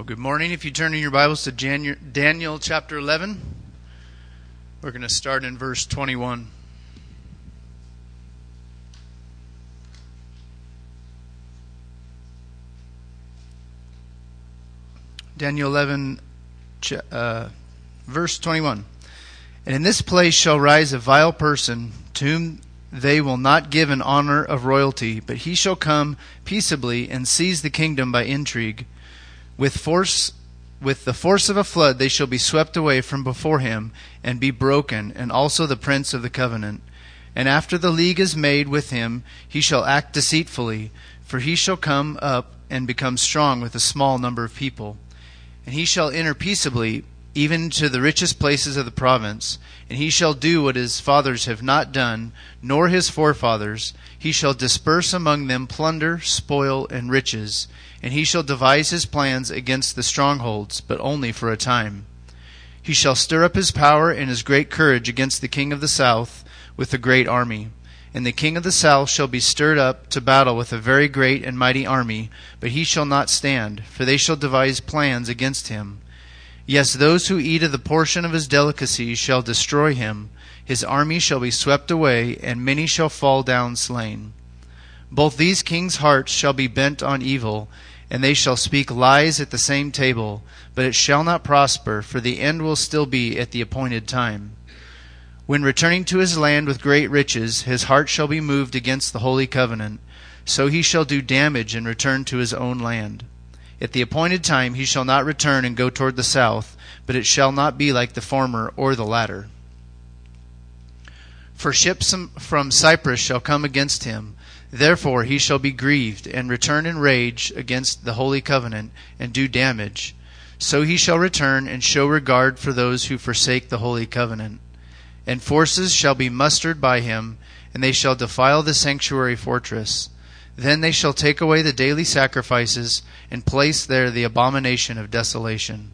Well, good morning. If you turn in your Bibles to Daniel chapter 11, we're going to start in verse 21. Daniel 11, uh, verse 21. And in this place shall rise a vile person, to whom they will not give an honor of royalty, but he shall come peaceably and seize the kingdom by intrigue. With force with the force of a flood they shall be swept away from before him and be broken, and also the prince of the covenant. And after the league is made with him, he shall act deceitfully, for he shall come up and become strong with a small number of people. And he shall enter peaceably even to the richest places of the province. And he shall do what his fathers have not done, nor his forefathers. He shall disperse among them plunder, spoil, and riches. And he shall devise his plans against the strongholds, but only for a time. He shall stir up his power and his great courage against the king of the south with a great army. And the king of the south shall be stirred up to battle with a very great and mighty army, but he shall not stand, for they shall devise plans against him. Yes, those who eat of the portion of his delicacies shall destroy him. His army shall be swept away, and many shall fall down slain. Both these kings' hearts shall be bent on evil, and they shall speak lies at the same table, but it shall not prosper, for the end will still be at the appointed time. When returning to his land with great riches, his heart shall be moved against the holy covenant, so he shall do damage and return to his own land. At the appointed time he shall not return and go toward the south, but it shall not be like the former or the latter. For ships from Cyprus shall come against him. Therefore he shall be grieved, and return in rage against the holy covenant, and do damage. So he shall return and show regard for those who forsake the holy covenant. And forces shall be mustered by him, and they shall defile the sanctuary fortress. Then they shall take away the daily sacrifices, and place there the abomination of desolation.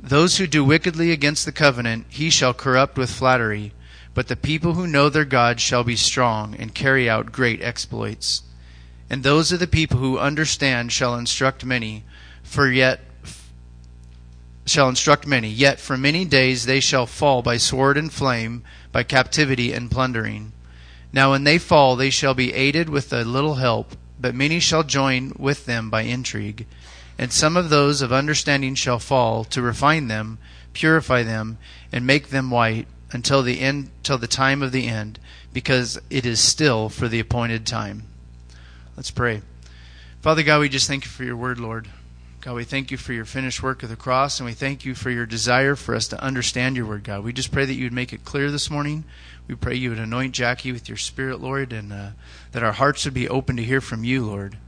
Those who do wickedly against the covenant he shall corrupt with flattery, but the people who know their God shall be strong and carry out great exploits. And those of the people who understand shall instruct many, for yet shall instruct many, yet for many days they shall fall by sword and flame, by captivity and plundering. Now when they fall, they shall be aided with a little help, but many shall join with them by intrigue. And some of those of understanding shall fall, to refine them, purify them, and make them white, until the end till the time of the end, because it is still for the appointed time. Let's pray. Father God, we just thank you for your word, Lord. God, we thank you for your finished work of the cross, and we thank you for your desire for us to understand your word, God. We just pray that you would make it clear this morning. We pray you would anoint Jackie with your spirit, Lord, and uh, that our hearts would be open to hear from you, Lord.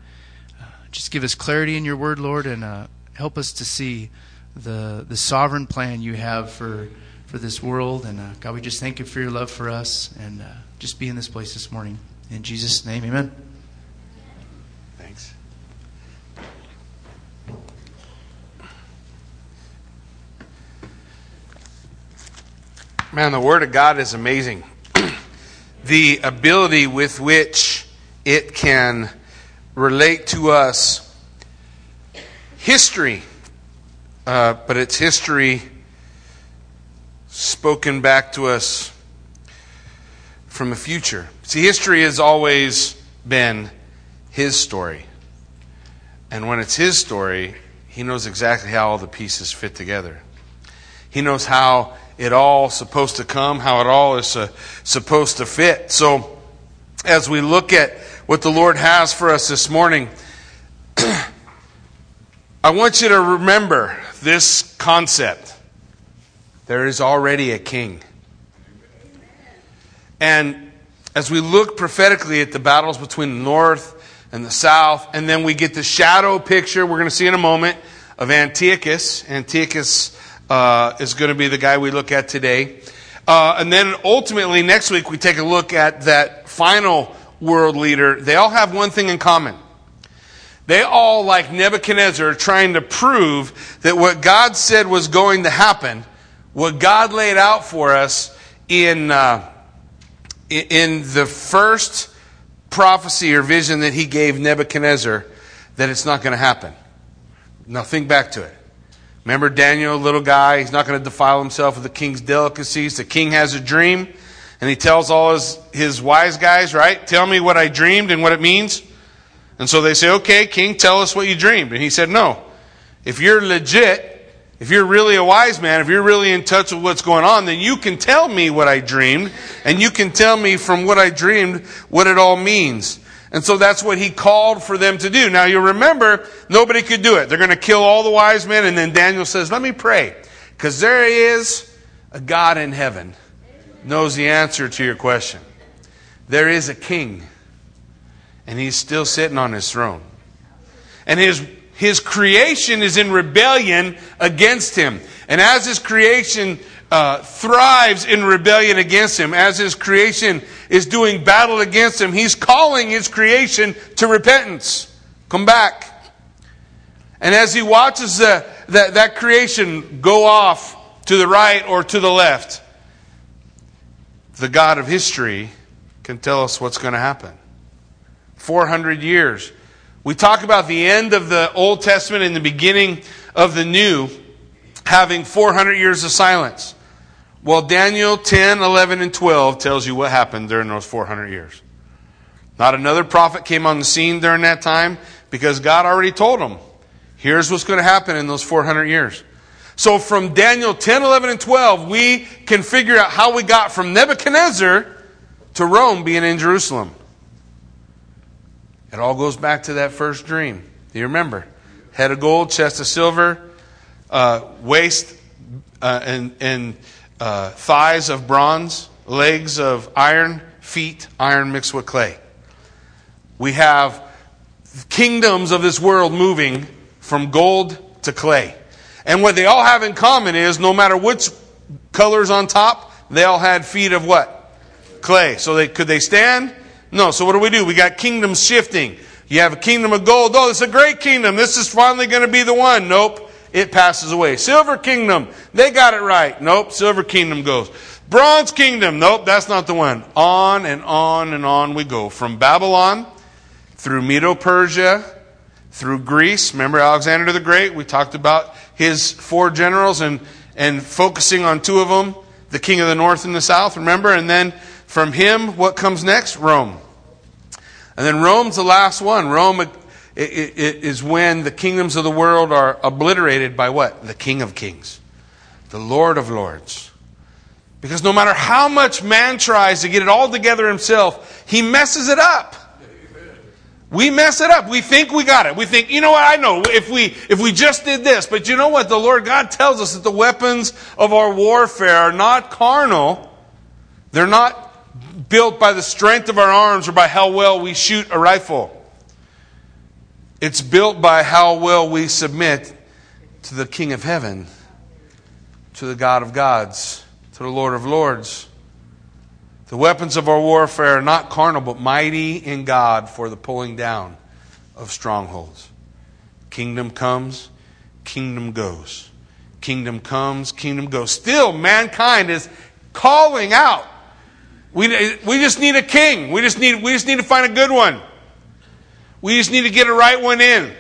Uh, just give us clarity in your word, Lord, and uh, help us to see the the sovereign plan you have for for this world. And uh, God, we just thank you for your love for us, and uh, just be in this place this morning. In Jesus' name, Amen. Thanks. Man, the Word of God is amazing. the ability with which it can relate to us history, uh, but it's history spoken back to us from the future. See, history has always been His story. And when it's His story, He knows exactly how all the pieces fit together. He knows how it all supposed to come, how it all is uh, supposed to fit. So, as we look at what the Lord has for us this morning, I want you to remember this concept. There is already a king. And as we look prophetically at the battles between the north and the south, and then we get the shadow picture we're going to see in a moment of Antiochus. Antiochus uh, is going to be the guy we look at today. Uh, and then ultimately, next week, we take a look at that final world leader. They all have one thing in common. They all, like Nebuchadnezzar, are trying to prove that what God said was going to happen, what God laid out for us in, uh, in the first prophecy or vision that he gave Nebuchadnezzar, that it's not going to happen. Now think back to it. Remember Daniel, little guy, he's not going to defile himself with the king's delicacies. The king has a dream, and he tells all his, his wise guys, right? Tell me what I dreamed and what it means. And so they say, okay, king, tell us what you dreamed. And he said, no. If you're legit, if you're really a wise man, if you're really in touch with what's going on, then you can tell me what I dreamed, and you can tell me from what I dreamed what it all means. And so that's what he called for them to do. Now you remember, nobody could do it. They're going to kill all the wise men, and then Daniel says, Let me pray. Because there is a God in heaven knows the answer to your question. There is a king, and he's still sitting on his throne. And his his creation is in rebellion against him. And as his creation uh, thrives in rebellion against him, as his creation is doing battle against him, he's calling his creation to repentance. Come back. And as he watches the, that, that creation go off to the right or to the left, the God of history can tell us what's going to happen. 400 years we talk about the end of the Old Testament and the beginning of the New having 400 years of silence. Well, Daniel 10, 11, and 12 tells you what happened during those 400 years. Not another prophet came on the scene during that time because God already told them, here's what's going to happen in those 400 years. So from Daniel 10, 11, and 12, we can figure out how we got from Nebuchadnezzar to Rome being in Jerusalem. It all goes back to that first dream. Do you remember? Head of gold, chest of silver, uh, waist uh, and, and uh, thighs of bronze, legs of iron, feet iron mixed with clay. We have kingdoms of this world moving from gold to clay. And what they all have in common is no matter which color's on top, they all had feet of what? Clay. So they, could they stand? No. So what do we do? We got kingdoms shifting. You have a kingdom of gold. Oh, it's a great kingdom. This is finally going to be the one. Nope. It passes away. Silver kingdom. They got it right. Nope. Silver kingdom goes. Bronze kingdom. Nope. That's not the one. On and on and on we go. From Babylon through Medo Persia, through Greece. Remember Alexander the Great? We talked about his four generals and, and focusing on two of them the king of the north and the south, remember? And then from him, what comes next? Rome. And then Rome's the last one. Rome is when the kingdoms of the world are obliterated by what? The King of Kings, the Lord of Lords. Because no matter how much man tries to get it all together himself, he messes it up. We mess it up. We think we got it. We think, you know what, I know if we if we just did this, but you know what? The Lord God tells us that the weapons of our warfare are not carnal. They're not built by the strength of our arms or by how well we shoot a rifle. It's built by how well we submit to the King of heaven, to the God of gods, to the Lord of lords. The weapons of our warfare are not carnal, but mighty in God for the pulling down of strongholds. Kingdom comes, kingdom goes. Kingdom comes, kingdom goes. Still, mankind is calling out we, we just need a king. We just need, we just need to find a good one. We just need to get a right one in.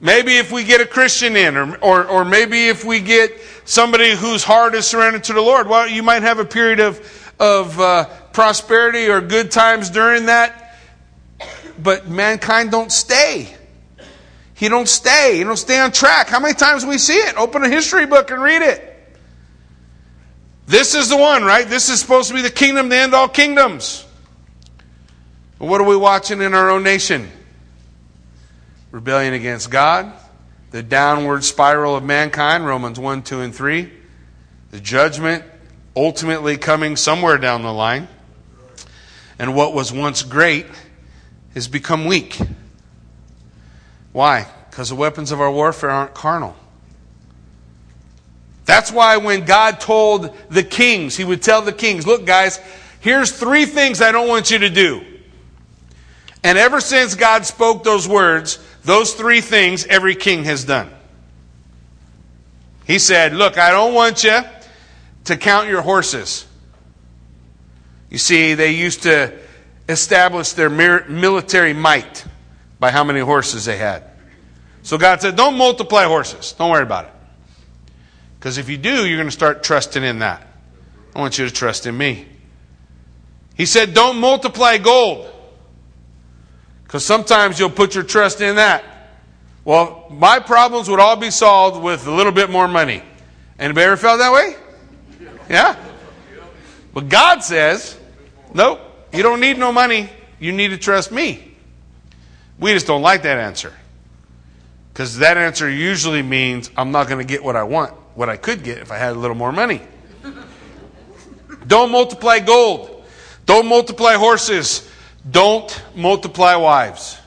Maybe if we get a Christian in, or, or, or maybe if we get somebody whose heart is surrendered to the Lord. Well, you might have a period of, of uh, prosperity or good times during that, but mankind don't stay. He don't stay. He don't stay on track. How many times we see it? Open a history book and read it. This is the one, right? This is supposed to be the kingdom to end all kingdoms. But what are we watching in our own nation? Rebellion against God, the downward spiral of mankind, Romans 1, 2, and 3, the judgment ultimately coming somewhere down the line, and what was once great has become weak. Why? Because the weapons of our warfare aren't carnal. That's why when God told the kings, he would tell the kings, look, guys, here's three things I don't want you to do. And ever since God spoke those words, those three things every king has done. He said, Look, I don't want you to count your horses. You see, they used to establish their military might by how many horses they had. So God said, don't multiply horses. Don't worry about it. Because if you do, you're going to start trusting in that. I want you to trust in me. He said, don't multiply gold. Because sometimes you'll put your trust in that. Well, my problems would all be solved with a little bit more money. Anybody ever felt that way? Yeah? But God says, nope, you don't need no money. You need to trust me. We just don't like that answer. Because that answer usually means I'm not going to get what I want, what I could get if I had a little more money. don't multiply gold. Don't multiply horses. Don't multiply wives.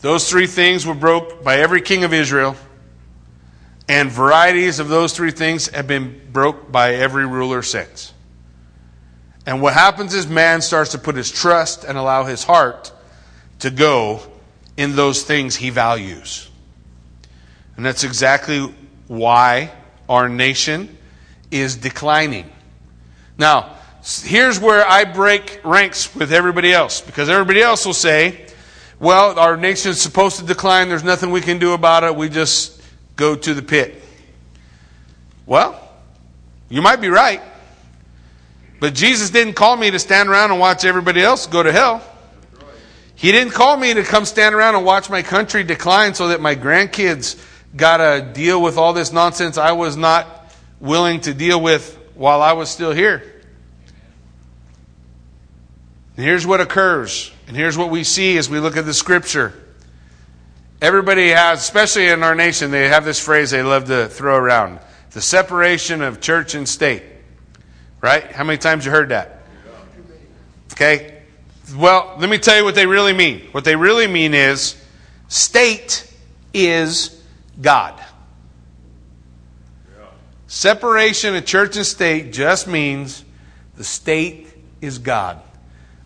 Those three things were broke by every king of Israel, and varieties of those three things have been broke by every ruler since. And what happens is man starts to put his trust and allow his heart to go in those things he values. And that's exactly why our nation is declining. Now, here's where I break ranks with everybody else because everybody else will say, well, our nation is supposed to decline. There's nothing we can do about it. We just go to the pit. Well, you might be right. But Jesus didn't call me to stand around and watch everybody else go to hell. He didn't call me to come stand around and watch my country decline so that my grandkids got to deal with all this nonsense I was not willing to deal with while I was still here. And here's what occurs, and here's what we see as we look at the scripture. Everybody has, especially in our nation, they have this phrase they love to throw around the separation of church and state. Right? How many times you heard that? Okay. Well, let me tell you what they really mean. What they really mean is state is God. Separation of church and state just means the state is God.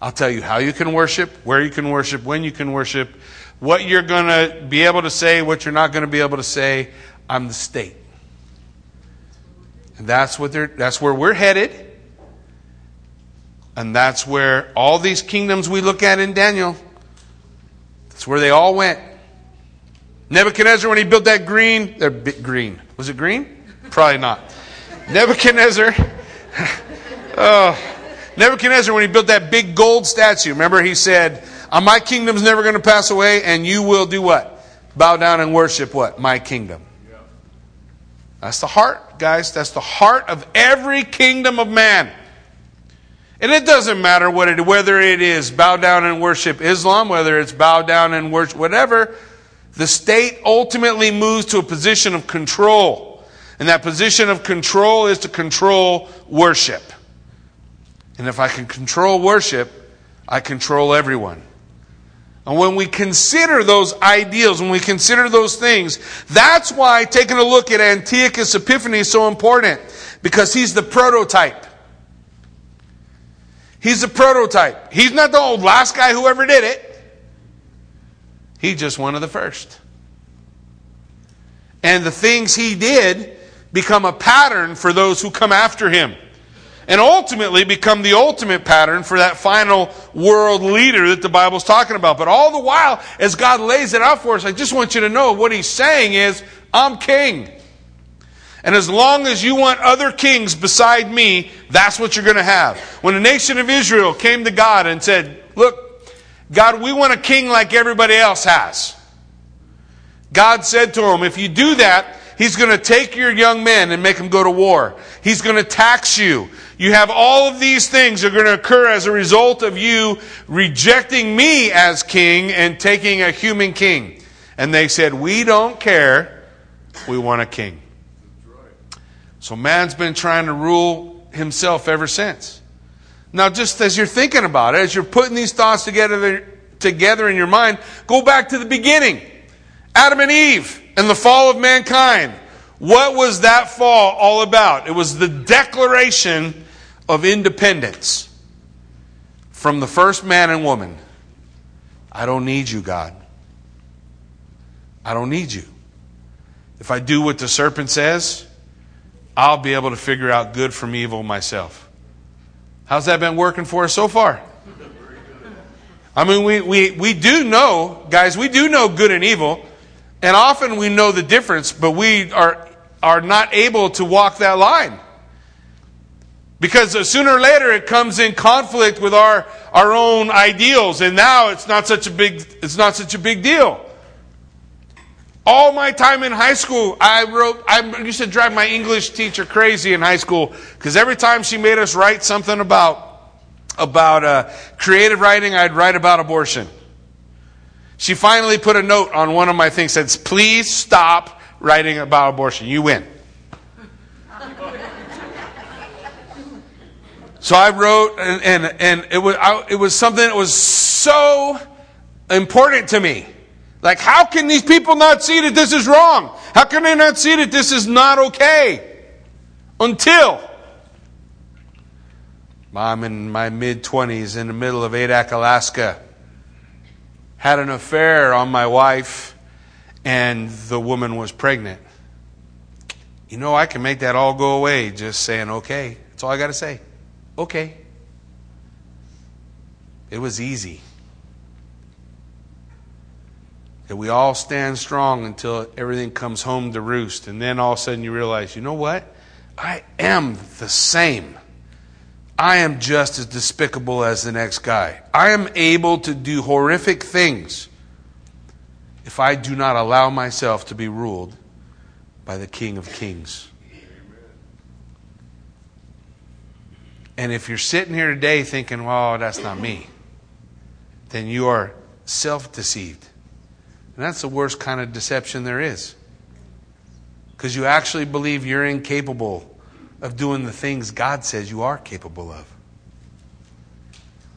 I'll tell you how you can worship, where you can worship, when you can worship, what you're going to be able to say, what you're not going to be able to say. I'm the state. And that's what they're, that's where we're headed. And that's where all these kingdoms we look at in Daniel, that's where they all went. Nebuchadnezzar, when he built that green, they're green. Was it green? Probably not. Nebuchadnezzar, oh, Nebuchadnezzar, when he built that big gold statue, remember he said, uh, My kingdom's never going to pass away, and you will do what? Bow down and worship what? My kingdom. That's the heart, guys. That's the heart of every kingdom of man. And it doesn't matter what it, whether it is bow down and worship Islam, whether it's bow down and worship whatever. The state ultimately moves to a position of control. And that position of control is to control worship. And if I can control worship, I control everyone. And when we consider those ideals, when we consider those things, that's why taking a look at Antiochus Epiphanes is so important. Because he's the prototype. He's the prototype. He's not the old last guy who ever did it. He's just one of the first. And the things he did become a pattern for those who come after him. And ultimately become the ultimate pattern for that final world leader that the Bible's talking about. But all the while, as God lays it out for us, I just want you to know what he's saying is, I'm king. And as long as you want other kings beside me, that's what you're going to have. When the nation of Israel came to God and said, Look, God, we want a king like everybody else has. God said to them, If you do that, He's going to take your young men and make them go to war. He's going to tax you. You have all of these things are going to occur as a result of you rejecting me as king and taking a human king. And they said, We don't care. We want a king. So man's been trying to rule himself ever since. Now, just as you're thinking about it, as you're putting these thoughts together, together in your mind, go back to the beginning. Adam and Eve and the fall of mankind. What was that fall all about? It was the declaration of independence from the first man and woman. I don't need you, God. I don't need you. If I do what the serpent says, I'll be able to figure out good from evil myself. How's that been working for us so far? I mean, we, we, we do know, guys, we do know good and evil. And often we know the difference, but we are, are not able to walk that line. Because sooner or later it comes in conflict with our, our own ideals, and now it's not such a big, it's not such a big deal. All my time in high school, I wrote, I used to drive my English teacher crazy in high school because every time she made us write something about, about uh, creative writing, I'd write about abortion. She finally put a note on one of my things that says, please stop writing about abortion. You win. so I wrote, and, and, and it, was, I, it was something that was so important to me. Like, how can these people not see that this is wrong? How can they not see that this is not okay? Until I'm in my mid 20s in the middle of Adak, Alaska, had an affair on my wife, and the woman was pregnant. You know, I can make that all go away just saying, okay. That's all I got to say. Okay. It was easy that we all stand strong until everything comes home to roost. And then all of a sudden you realize, you know what? I am the same. I am just as despicable as the next guy. I am able to do horrific things if I do not allow myself to be ruled by the King of Kings. And if you're sitting here today thinking, well, that's not me, then you are self deceived. And that's the worst kind of deception there is. Because you actually believe you're incapable of doing the things God says you are capable of.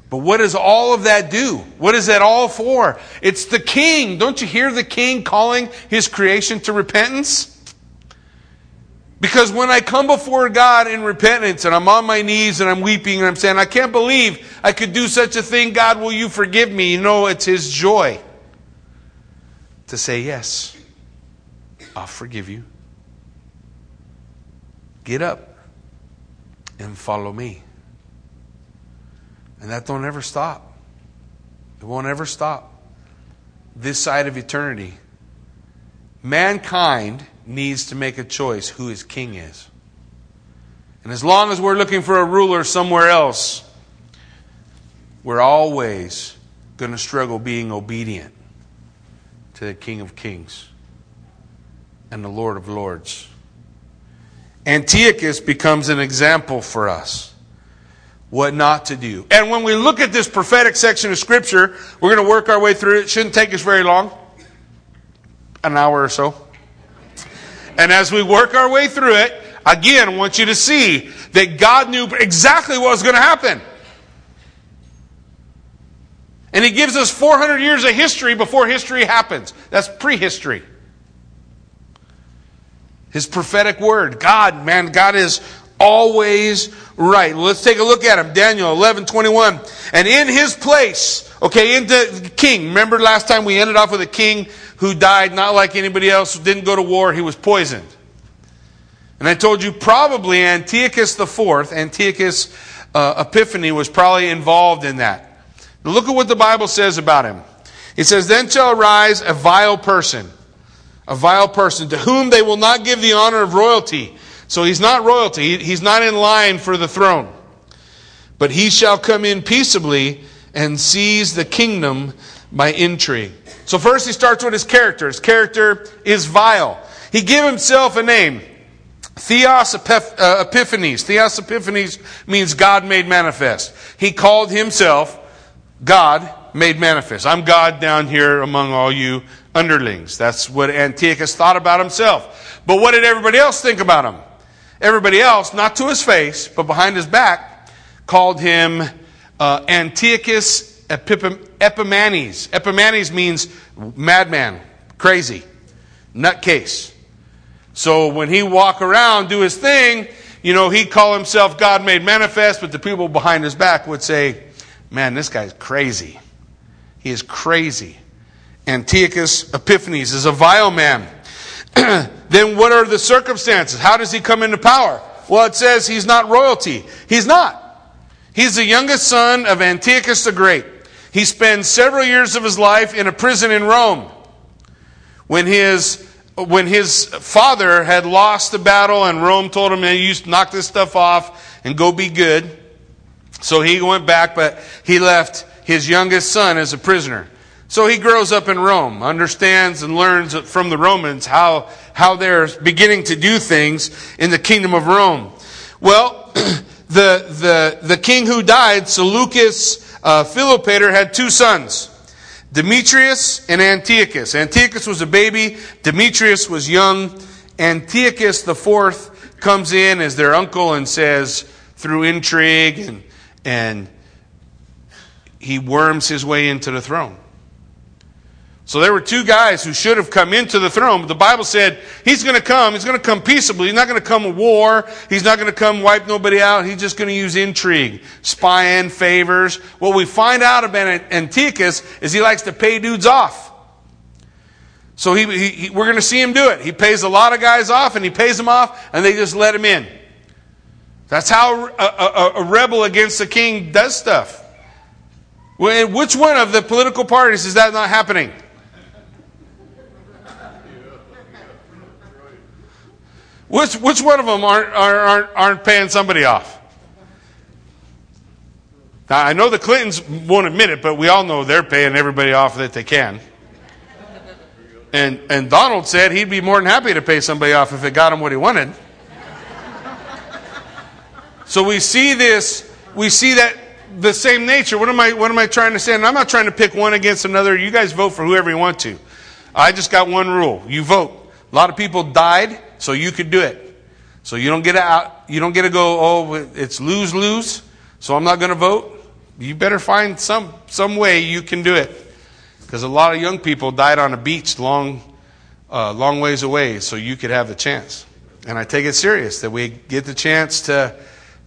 But what does all of that do? What is that all for? It's the king. Don't you hear the king calling his creation to repentance? Because when I come before God in repentance and I'm on my knees and I'm weeping and I'm saying, I can't believe I could do such a thing. God, will you forgive me? You know, it's his joy to say, Yes, I'll forgive you. Get up and follow me. And that don't ever stop. It won't ever stop. This side of eternity, mankind needs to make a choice who his king is. And as long as we're looking for a ruler somewhere else, we're always going to struggle being obedient to the King of Kings and the Lord of Lords. Antiochus becomes an example for us what not to do. And when we look at this prophetic section of Scripture, we're going to work our way through it. It shouldn't take us very long an hour or so. And as we work our way through it, again, I want you to see that God knew exactly what was going to happen. And he gives us 400 years of history before history happens. That's prehistory. His prophetic word. God, man, God is always right. Let's take a look at him. Daniel 11, 21. And in his place, okay, in the king. Remember last time we ended off with a king who died not like anybody else, didn't go to war, he was poisoned. And I told you probably Antiochus IV, Antiochus uh, Epiphanes was probably involved in that. Look at what the Bible says about him. It says, Then shall arise a vile person, a vile person, to whom they will not give the honor of royalty. So he's not royalty, he's not in line for the throne. But he shall come in peaceably and seize the kingdom by intrigue. So first he starts with his character. His character is vile. He gave himself a name. Theos uh, Epiphanes. Theos Epiphanes means God made manifest. He called himself God made manifest. I'm God down here among all you underlings. That's what Antiochus thought about himself. But what did everybody else think about him? Everybody else, not to his face, but behind his back, called him uh, Antiochus Epimanes. Epimanes means madman, crazy, nutcase. So when he walk around, do his thing, you know, he'd call himself God made manifest, but the people behind his back would say, man, this guy's crazy. He is crazy. Antiochus Epiphanes is a vile man. then what are the circumstances? How does he come into power? Well, it says he's not royalty. He's not. He's the youngest son of Antiochus the Great. He spends several years of his life in a prison in Rome. when his when his father had lost the battle and Rome told him, hey, you knock this stuff off and go be good. So he went back, but he left his youngest son as a prisoner. So he grows up in Rome, understands and learns from the Romans how, how they're beginning to do things in the kingdom of Rome. Well, the, the, the king who died, Seleucus uh, Philopator, had two sons. Demetrius and Antiochus. Antiochus was a baby. Demetrius was young. Antiochus the fourth comes in as their uncle and says, through intrigue and, and he worms his way into the throne. So there were two guys who should have come into the throne, but the Bible said he's going to come. He's going to come peaceably. He's not going to come a war. He's not going to come wipe nobody out. He's just going to use intrigue, spying, favors. What we find out about Antiochus is he likes to pay dudes off. So he, he, we're going to see him do it. He pays a lot of guys off, and he pays them off, and they just let him in. That's how a, a, a rebel against the king does stuff. Which one of the political parties is that not happening? Which, which one of them aren't, aren't, aren't paying somebody off? Now, I know the Clintons won't admit it, but we all know they're paying everybody off that they can. And, and Donald said he'd be more than happy to pay somebody off if it got him what he wanted. So we see this, we see that the same nature. What am I, what am I trying to say? And I'm not trying to pick one against another. You guys vote for whoever you want to. I just got one rule. You vote. A lot of people died so you could do it. So you don't get out, you don't get to go, oh, it's lose lose, so I'm not going to vote. You better find some, some way you can do it. Because a lot of young people died on a beach long, uh, long ways away, so you could have a chance. And I take it serious that we get the chance to,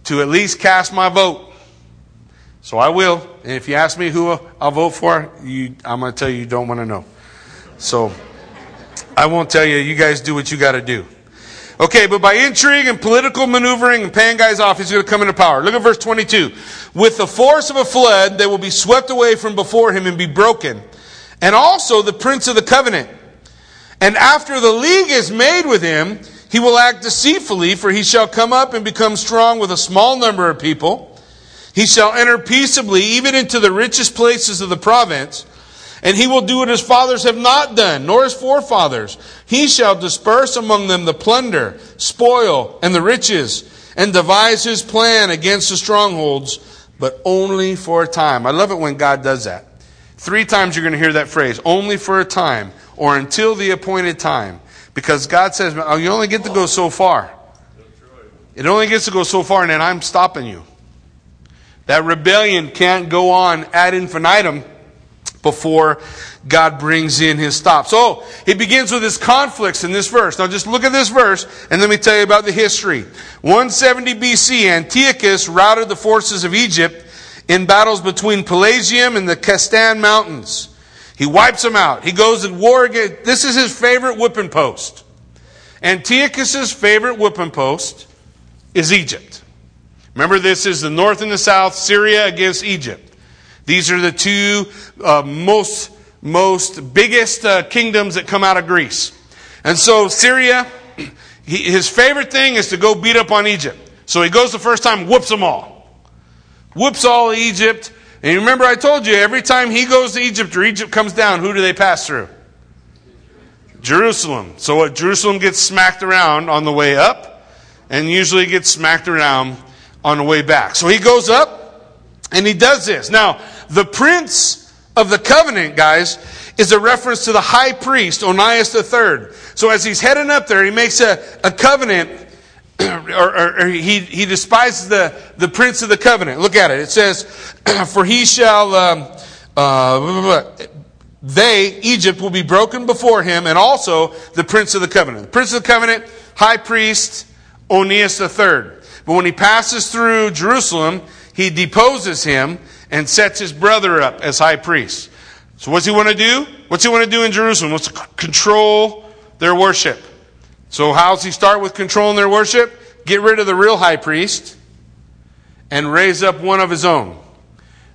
to at least cast my vote. So I will. And if you ask me who I'll vote for, you, I'm going to tell you you don't want to know. So I won't tell you. You guys do what you got to do. Okay, but by intrigue and political maneuvering and paying guys off, he's going to come into power. Look at verse 22. With the force of a flood, they will be swept away from before him and be broken. And also the prince of the covenant. And after the league is made with him, he will act deceitfully, for he shall come up and become strong with a small number of people. He shall enter peaceably even into the richest places of the province. And he will do what his fathers have not done, nor his forefathers. He shall disperse among them the plunder, spoil, and the riches, and devise his plan against the strongholds, but only for a time. I love it when God does that. Three times you're going to hear that phrase, only for a time, or until the appointed time. Because God says, oh, you only get to go so far. It only gets to go so far, and then I'm stopping you. That rebellion can't go on ad infinitum before God brings in his stop. So he begins with his conflicts in this verse. Now just look at this verse and let me tell you about the history. 170 BC, Antiochus routed the forces of Egypt in battles between Pelusium and the Castan Mountains. He wipes them out. He goes to war again. this is his favorite whipping post. Antiochus's favorite whipping post is Egypt. Remember this is the north and the south, Syria against Egypt. These are the two uh, most, most biggest uh, kingdoms that come out of Greece. And so Syria, he, his favorite thing is to go beat up on Egypt. So he goes the first time, whoops them all. Whoops all Egypt. And remember I told you, every time he goes to Egypt or Egypt comes down, who do they pass through? Jerusalem. So what, Jerusalem gets smacked around on the way up, and usually gets smacked around on the way back. So he goes up, and he does this. Now, the prince of the covenant, guys, is a reference to the high priest, Onias III. So as he's heading up there, he makes a, a covenant, or, or, or, he, he despises the, the prince of the covenant. Look at it. It says, For he shall, um, uh, they, Egypt, will be broken before him, and also the prince of the covenant. The prince of the covenant, high priest, Onias III. But when he passes through Jerusalem, he deposes him and sets his brother up as high priest. So what's he want to do? What's he want to do in Jerusalem? What's control their worship. So how's he start with controlling their worship? Get rid of the real high priest and raise up one of his own.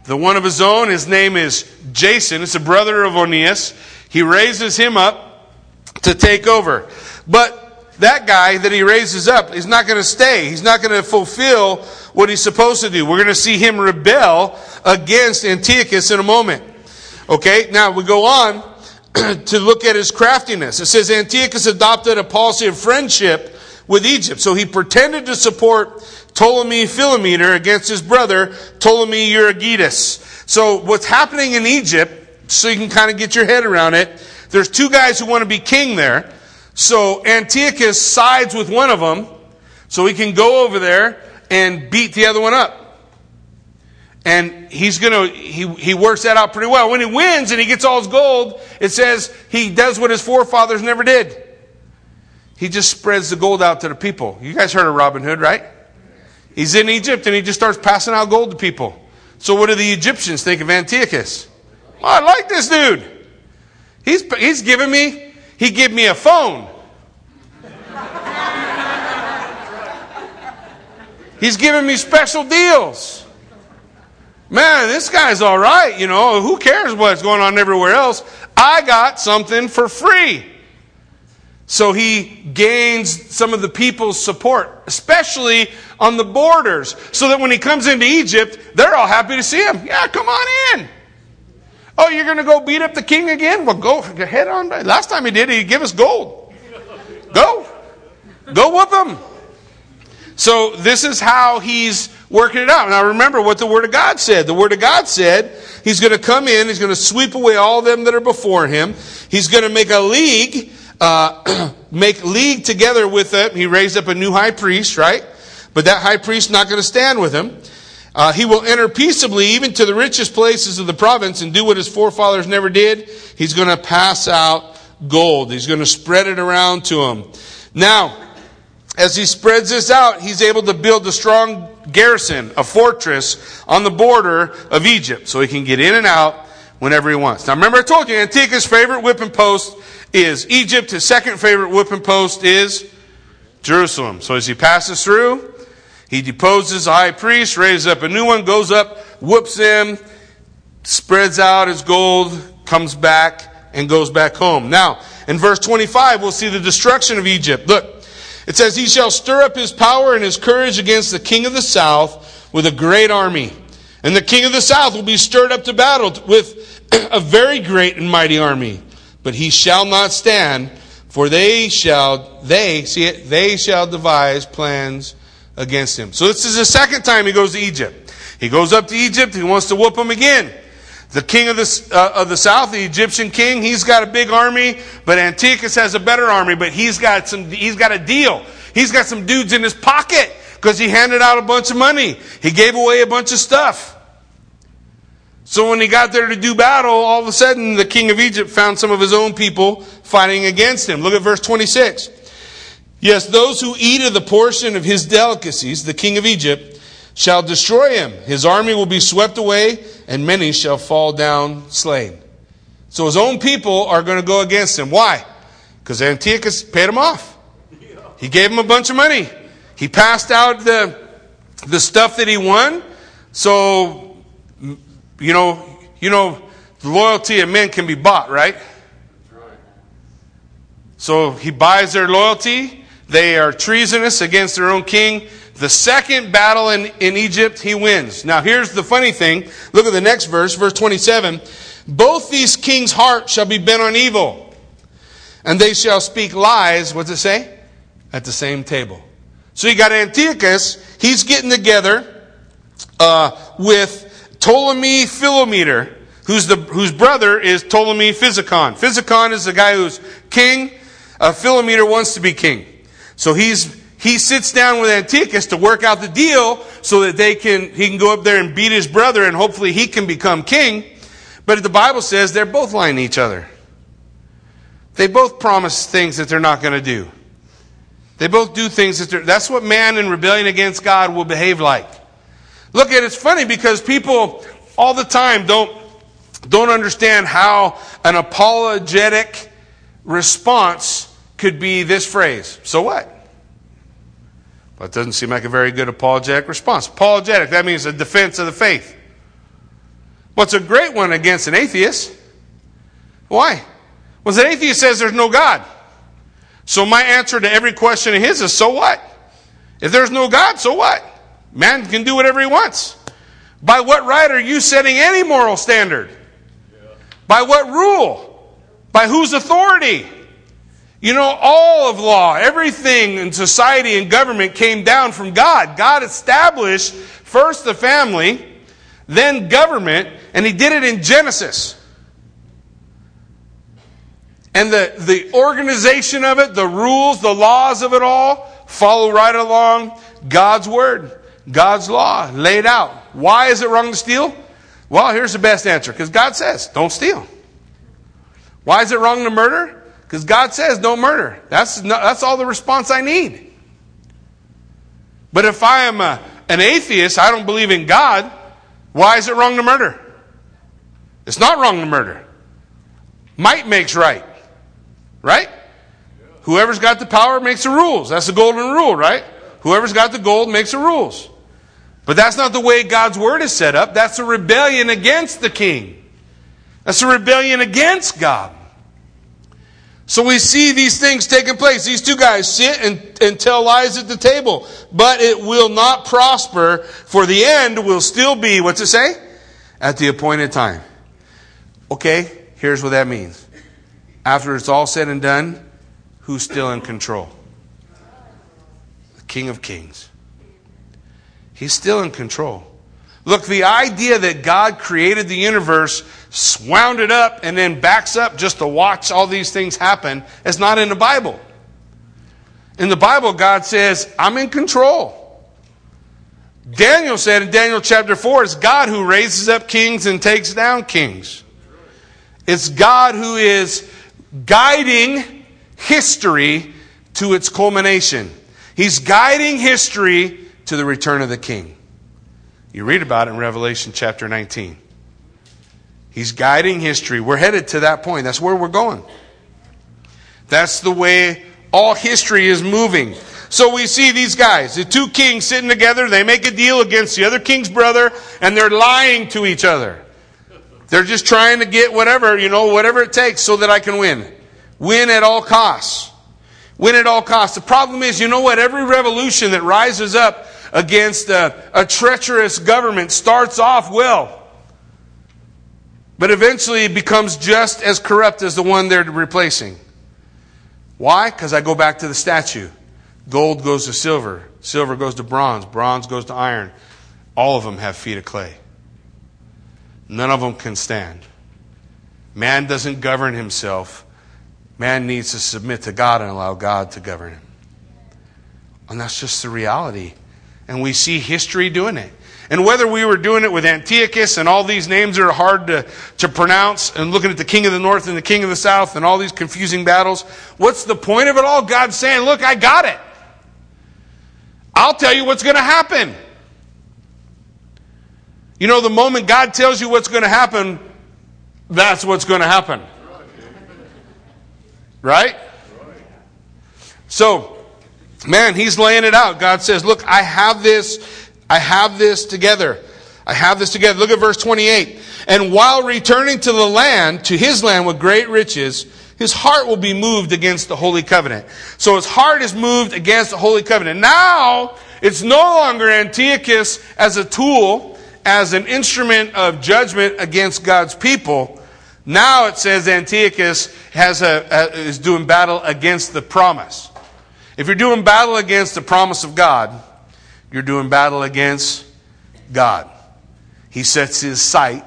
The one of his own, his name is Jason. It's a brother of Onias. He raises him up to take over. But that guy that he raises up is not going to stay. He's not going to fulfill what he's supposed to do. We're going to see him rebel against Antiochus in a moment. Okay, now we go on to look at his craftiness. It says Antiochus adopted a policy of friendship with Egypt. So he pretended to support Ptolemy Philometor against his brother Ptolemy Euergetes. So what's happening in Egypt, so you can kind of get your head around it, there's two guys who want to be king there. So Antiochus sides with one of them so he can go over there and beat the other one up. And he's going to, he, he works that out pretty well. When he wins and he gets all his gold, it says he does what his forefathers never did. He just spreads the gold out to the people. You guys heard of Robin Hood, right? He's in Egypt and he just starts passing out gold to people. So what do the Egyptians think of Antiochus? Oh, I like this dude. He's, he's giving me he give me a phone. He's giving me special deals. Man, this guy's all right, you know. Who cares what's going on everywhere else? I got something for free. So he gains some of the people's support, especially on the borders, so that when he comes into Egypt, they're all happy to see him. Yeah, come on in. Oh, you're going to go beat up the king again? Well, go head on. Last time he did, he gave us gold. Go. Go whoop him. So this is how he's working it out. Now remember what the Word of God said. The Word of God said he's going to come in, he's going to sweep away all them that are before him. He's going to make a league, uh, make league together with them. He raised up a new high priest, right? But that high priest not going to stand with him. Uh, he will enter peaceably even to the richest places of the province and do what his forefathers never did. He's going to pass out gold. He's going to spread it around to them. Now, as he spreads this out, he's able to build a strong garrison, a fortress on the border of Egypt so he can get in and out whenever he wants. Now remember I told you Antiochus' favorite whipping post is Egypt. His second favorite whipping post is Jerusalem. So as he passes through, he deposes the high priest, raises up a new one, goes up, whoops him, spreads out his gold, comes back, and goes back home. Now, in verse 25, we'll see the destruction of Egypt. Look, it says, He shall stir up his power and his courage against the king of the south with a great army. And the king of the south will be stirred up to battle with a very great and mighty army. But he shall not stand, for they shall, they, see it, they shall devise plans against him. So this is the second time he goes to Egypt. He goes up to Egypt. He wants to whoop him again. The king of the, uh, of the south, the Egyptian king, he's got a big army, but Antiochus has a better army, but he's got some, he's got a deal. He's got some dudes in his pocket because he handed out a bunch of money. He gave away a bunch of stuff. So when he got there to do battle, all of a sudden the king of Egypt found some of his own people fighting against him. Look at verse 26. Yes, those who eat of the portion of his delicacies, the king of Egypt, shall destroy him. His army will be swept away, and many shall fall down slain. So his own people are going to go against him. Why? Because Antiochus paid him off. He gave him a bunch of money. He passed out the, the stuff that he won. So, you know, you know, the loyalty of men can be bought, right? So he buys their loyalty they are treasonous against their own king. The second battle in, in Egypt, he wins. Now, here's the funny thing. Look at the next verse, verse 27. Both these kings' hearts shall be bent on evil, and they shall speak lies, what's it say? At the same table. So you got Antiochus, he's getting together uh, with Ptolemy Philometor, who's the, whose brother is Ptolemy Physicon. Physicon is the guy who's king. Uh, Philometor wants to be king. So he's, he sits down with Antiochus to work out the deal so that they can, he can go up there and beat his brother and hopefully he can become king. But the Bible says they're both lying to each other. They both promise things that they're not going to do. They both do things that that's what man in rebellion against God will behave like. Look at it's funny because people all the time don't don't understand how an apologetic response could be this phrase So what? Well, it doesn't seem like a very good apologetic response. Apologetic, that means a defense of the faith. What's a great one against an atheist? Why? Well, an atheist says there's no God. So my answer to every question of his is so what? If there's no God, so what? Man can do whatever he wants. By what right are you setting any moral standard? By what rule? By whose authority? You know, all of law, everything in society and government came down from God. God established first the family, then government, and He did it in Genesis. And the, the organization of it, the rules, the laws of it all, follow right along God's Word, God's law laid out. Why is it wrong to steal? Well, here's the best answer because God says, don't steal. Why is it wrong to murder? Because God says, don't murder. That's, no, that's all the response I need. But if I am a, an atheist, I don't believe in God, why is it wrong to murder? It's not wrong to murder. Might makes right. Right? Whoever's got the power makes the rules. That's the golden rule, right? Whoever's got the gold makes the rules. But that's not the way God's word is set up. That's a rebellion against the king. That's a rebellion against God. So we see these things taking place. These two guys sit and, and tell lies at the table. But it will not prosper, for the end will still be, what's it say? At the appointed time. Okay, here's what that means. After it's all said and done, who's still in control? The King of Kings. He's still in control. Look, the idea that God created the universe, wound it up, and then backs up just to watch all these things happen It's not in the Bible. In the Bible, God says, I'm in control. Daniel said in Daniel chapter 4, it's God who raises up kings and takes down kings. It's God who is guiding history to its culmination. He's guiding history to the return of the king. You read about it in Revelation chapter 19. He's guiding history. We're headed to that point. That's where we're going. That's the way all history is moving. So we see these guys, the two kings sitting together, they make a deal against the other king's brother, and they're lying to each other. They're just trying to get whatever, you know, whatever it takes so that I can win. Win at all costs. Win at all costs. The problem is, you know what? Every revolution that rises up against a, a treacherous government starts off well, but eventually it becomes just as corrupt as the one they're replacing. Why? Because I go back to the statue. Gold goes to silver, silver goes to bronze, bronze goes to iron. All of them have feet of clay. None of them can stand. Man doesn't govern himself. Man needs to submit to God and allow God to govern him. And that's just the reality and we see history doing it. And whether we were doing it with Antiochus and all these names are hard to, to pronounce, and looking at the king of the north and the king of the south and all these confusing battles, what's the point of it all? God's saying, Look, I got it. I'll tell you what's going to happen. You know, the moment God tells you what's going to happen, that's what's going to happen. Right? So, Man, he's laying it out. God says, Look, I have this, I have this together. I have this together. Look at verse 28. And while returning to the land, to his land with great riches, his heart will be moved against the holy covenant. So his heart is moved against the holy covenant. Now, it's no longer Antiochus as a tool, as an instrument of judgment against God's people. Now it says Antiochus has a, is doing battle against the promise. If you're doing battle against the promise of God, you're doing battle against God. He sets his sight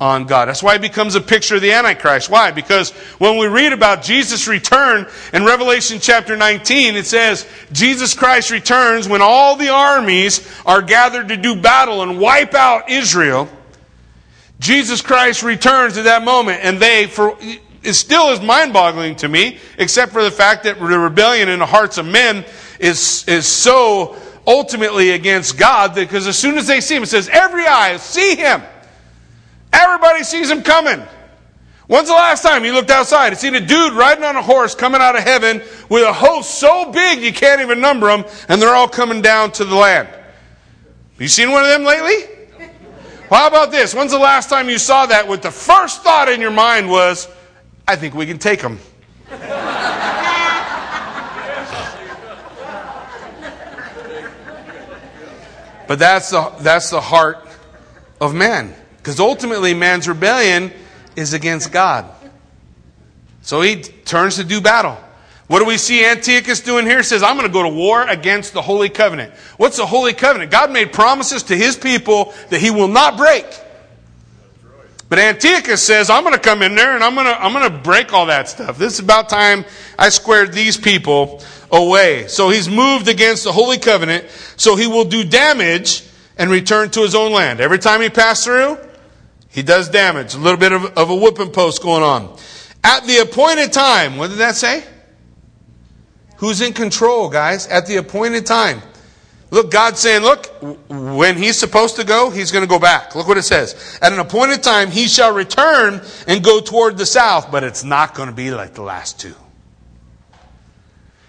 on God. That's why he becomes a picture of the Antichrist. Why? Because when we read about Jesus' return in Revelation chapter 19, it says, Jesus Christ returns when all the armies are gathered to do battle and wipe out Israel. Jesus Christ returns at that moment, and they, for it still is mind boggling to me, except for the fact that the rebellion in the hearts of men is, is so ultimately against God because as soon as they see him, it says, every eye see him. Everybody sees him coming. When's the last time you looked outside and seen a dude riding on a horse coming out of heaven with a host so big you can't even number them and they're all coming down to the land? You seen one of them lately? Well, how about this? When's the last time you saw that with the first thought in your mind was, I think we can take them. But that's the, that's the heart of man. Because ultimately, man's rebellion is against God. So he turns to do battle. What do we see Antiochus doing here? He says, I'm going to go to war against the Holy Covenant. What's the Holy Covenant? God made promises to his people that he will not break. But Antiochus says, I'm going to come in there and I'm going to, I'm going to break all that stuff. This is about time I squared these people away. So he's moved against the Holy Covenant, so he will do damage and return to his own land. Every time he passes through, he does damage. A little bit of, of a whooping post going on. At the appointed time, what did that say? Who's in control, guys? At the appointed time. Look, God's saying, look, when he's supposed to go, he's going to go back. Look what it says. At an appointed time, he shall return and go toward the south, but it's not going to be like the last two.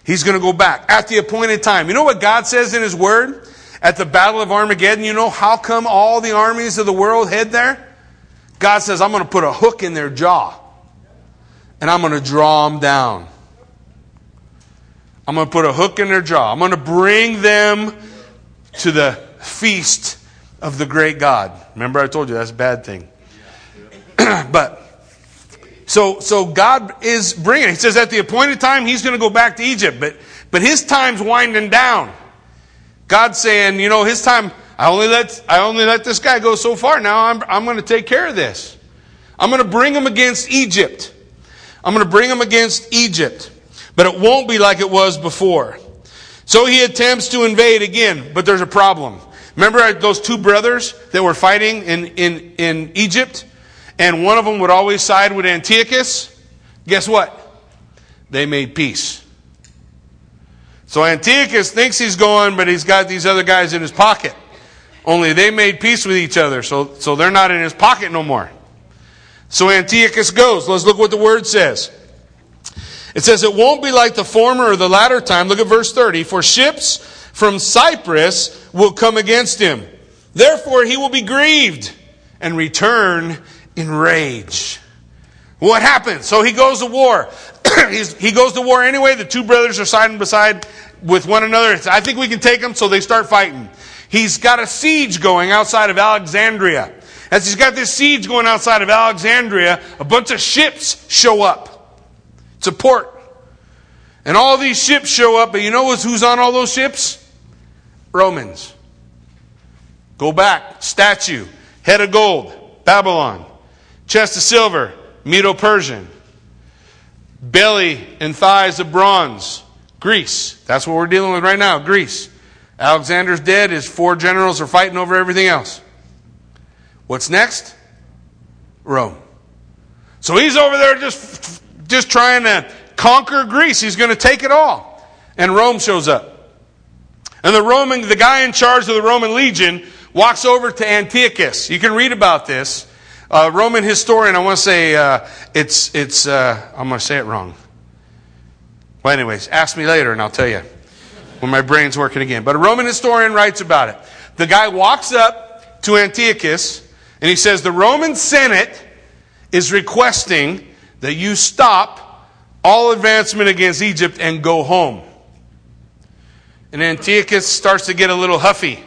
He's going to go back at the appointed time. You know what God says in his word? At the battle of Armageddon, you know how come all the armies of the world head there? God says, I'm going to put a hook in their jaw and I'm going to draw them down. I'm going to put a hook in their jaw. I'm going to bring them to the feast of the great God. Remember, I told you that's a bad thing. but so so God is bringing. He says at the appointed time he's going to go back to Egypt, but but his time's winding down. God's saying, you know, his time. I only let I only let this guy go so far. Now I'm I'm going to take care of this. I'm going to bring him against Egypt. I'm going to bring him against Egypt but it won't be like it was before. So he attempts to invade again, but there's a problem. Remember those two brothers that were fighting in, in, in Egypt? And one of them would always side with Antiochus? Guess what? They made peace. So Antiochus thinks he's going, but he's got these other guys in his pocket. Only they made peace with each other, so, so they're not in his pocket no more. So Antiochus goes. Let's look what the word says. It says, It won't be like the former or the latter time. Look at verse 30. For ships from Cyprus will come against him. Therefore he will be grieved and return in rage. What happens? So he goes to war. he goes to war anyway. The two brothers are siding beside with one another. I think we can take them, so they start fighting. He's got a siege going outside of Alexandria. As he's got this siege going outside of Alexandria, a bunch of ships show up. It's a port. And all these ships show up, but you know who's on all those ships? Romans. Go back. Statue. Head of gold. Babylon. Chest of silver. Medo Persian. Belly and thighs of bronze. Greece. That's what we're dealing with right now. Greece. Alexander's dead. His four generals are fighting over everything else. What's next? Rome. So he's over there just just trying to conquer Greece. He's going to take it all. And Rome shows up. And the Roman, the guy in charge of the Roman legion walks over to Antiochus. You can read about this. Uh, Roman historian, I want to say uh, it's, it's uh, I'm going to say it wrong. Well, anyways, ask me later and I'll tell you when my brain's working again. But a Roman historian writes about it. The guy walks up to Antiochus and he says, The Roman Senate is requesting that you stop all advancement against Egypt and go home. And Antiochus starts to get a little huffy.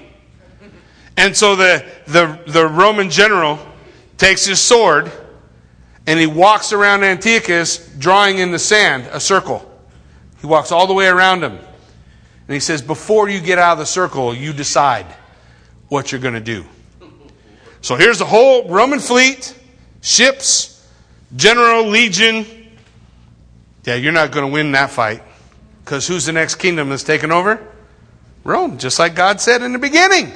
And so the, the, the Roman general takes his sword and he walks around Antiochus, drawing in the sand a circle. He walks all the way around him. And he says, Before you get out of the circle, you decide what you're going to do. So here's the whole Roman fleet, ships, General Legion. Yeah, you're not going to win that fight. Because who's the next kingdom that's taken over? Rome, just like God said in the beginning.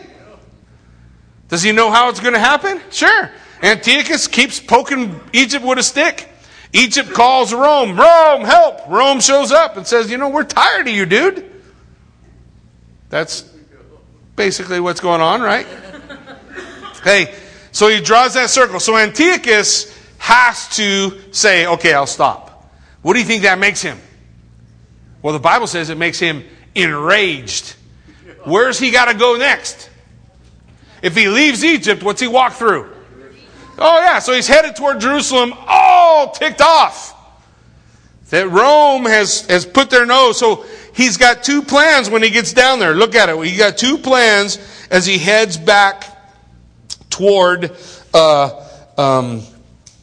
Does he know how it's going to happen? Sure. Antiochus keeps poking Egypt with a stick. Egypt calls Rome, Rome, help! Rome shows up and says, You know, we're tired of you, dude. That's basically what's going on, right? hey, so he draws that circle. So Antiochus has to say, okay, I'll stop. What do you think that makes him? Well, the Bible says it makes him enraged. Where's he got to go next? If he leaves Egypt, what's he walk through? Oh, yeah, so he's headed toward Jerusalem, all ticked off. That Rome has, has put their nose. So he's got two plans when he gets down there. Look at it. He got two plans as he heads back toward, uh, um,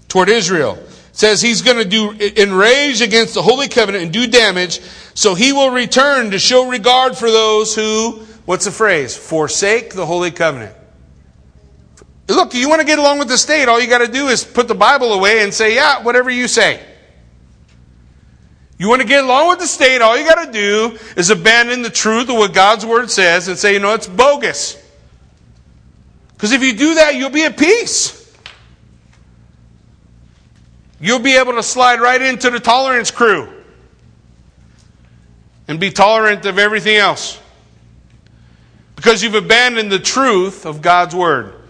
toward Israel. Says he's going to do enrage against the holy covenant and do damage, so he will return to show regard for those who, what's the phrase? Forsake the holy covenant. Look, you want to get along with the state, all you got to do is put the Bible away and say, yeah, whatever you say. You want to get along with the state, all you got to do is abandon the truth of what God's Word says and say, you know, it's bogus. Because if you do that, you'll be at peace. You'll be able to slide right into the tolerance crew and be tolerant of everything else. Because you've abandoned the truth of God's Word.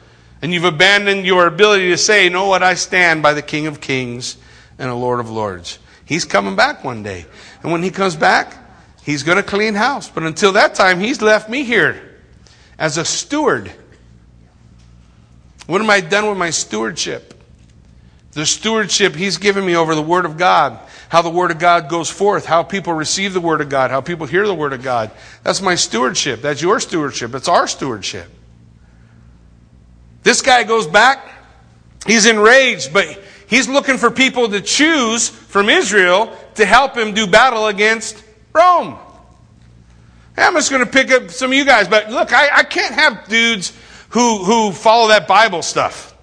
And you've abandoned your ability to say, know what, I stand by the King of Kings and the Lord of Lords. He's coming back one day. And when he comes back, he's going to clean house. But until that time, he's left me here as a steward. What am I done with my stewardship? The stewardship he's given me over the Word of God, how the Word of God goes forth, how people receive the Word of God, how people hear the Word of God. That's my stewardship. That's your stewardship. It's our stewardship. This guy goes back. He's enraged, but he's looking for people to choose from Israel to help him do battle against Rome. I'm just going to pick up some of you guys, but look, I, I can't have dudes who, who follow that Bible stuff.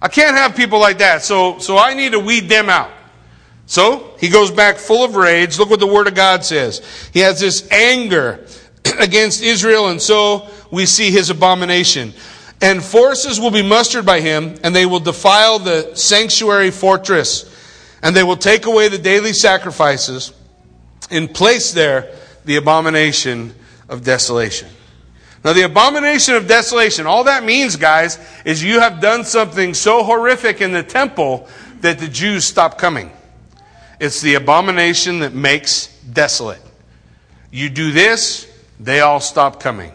I can't have people like that, so, so I need to weed them out. So he goes back full of rage. Look what the Word of God says. He has this anger against Israel, and so we see his abomination. And forces will be mustered by him, and they will defile the sanctuary fortress, and they will take away the daily sacrifices, and place there the abomination of desolation. Now, the abomination of desolation, all that means, guys, is you have done something so horrific in the temple that the Jews stop coming. It's the abomination that makes desolate. You do this, they all stop coming.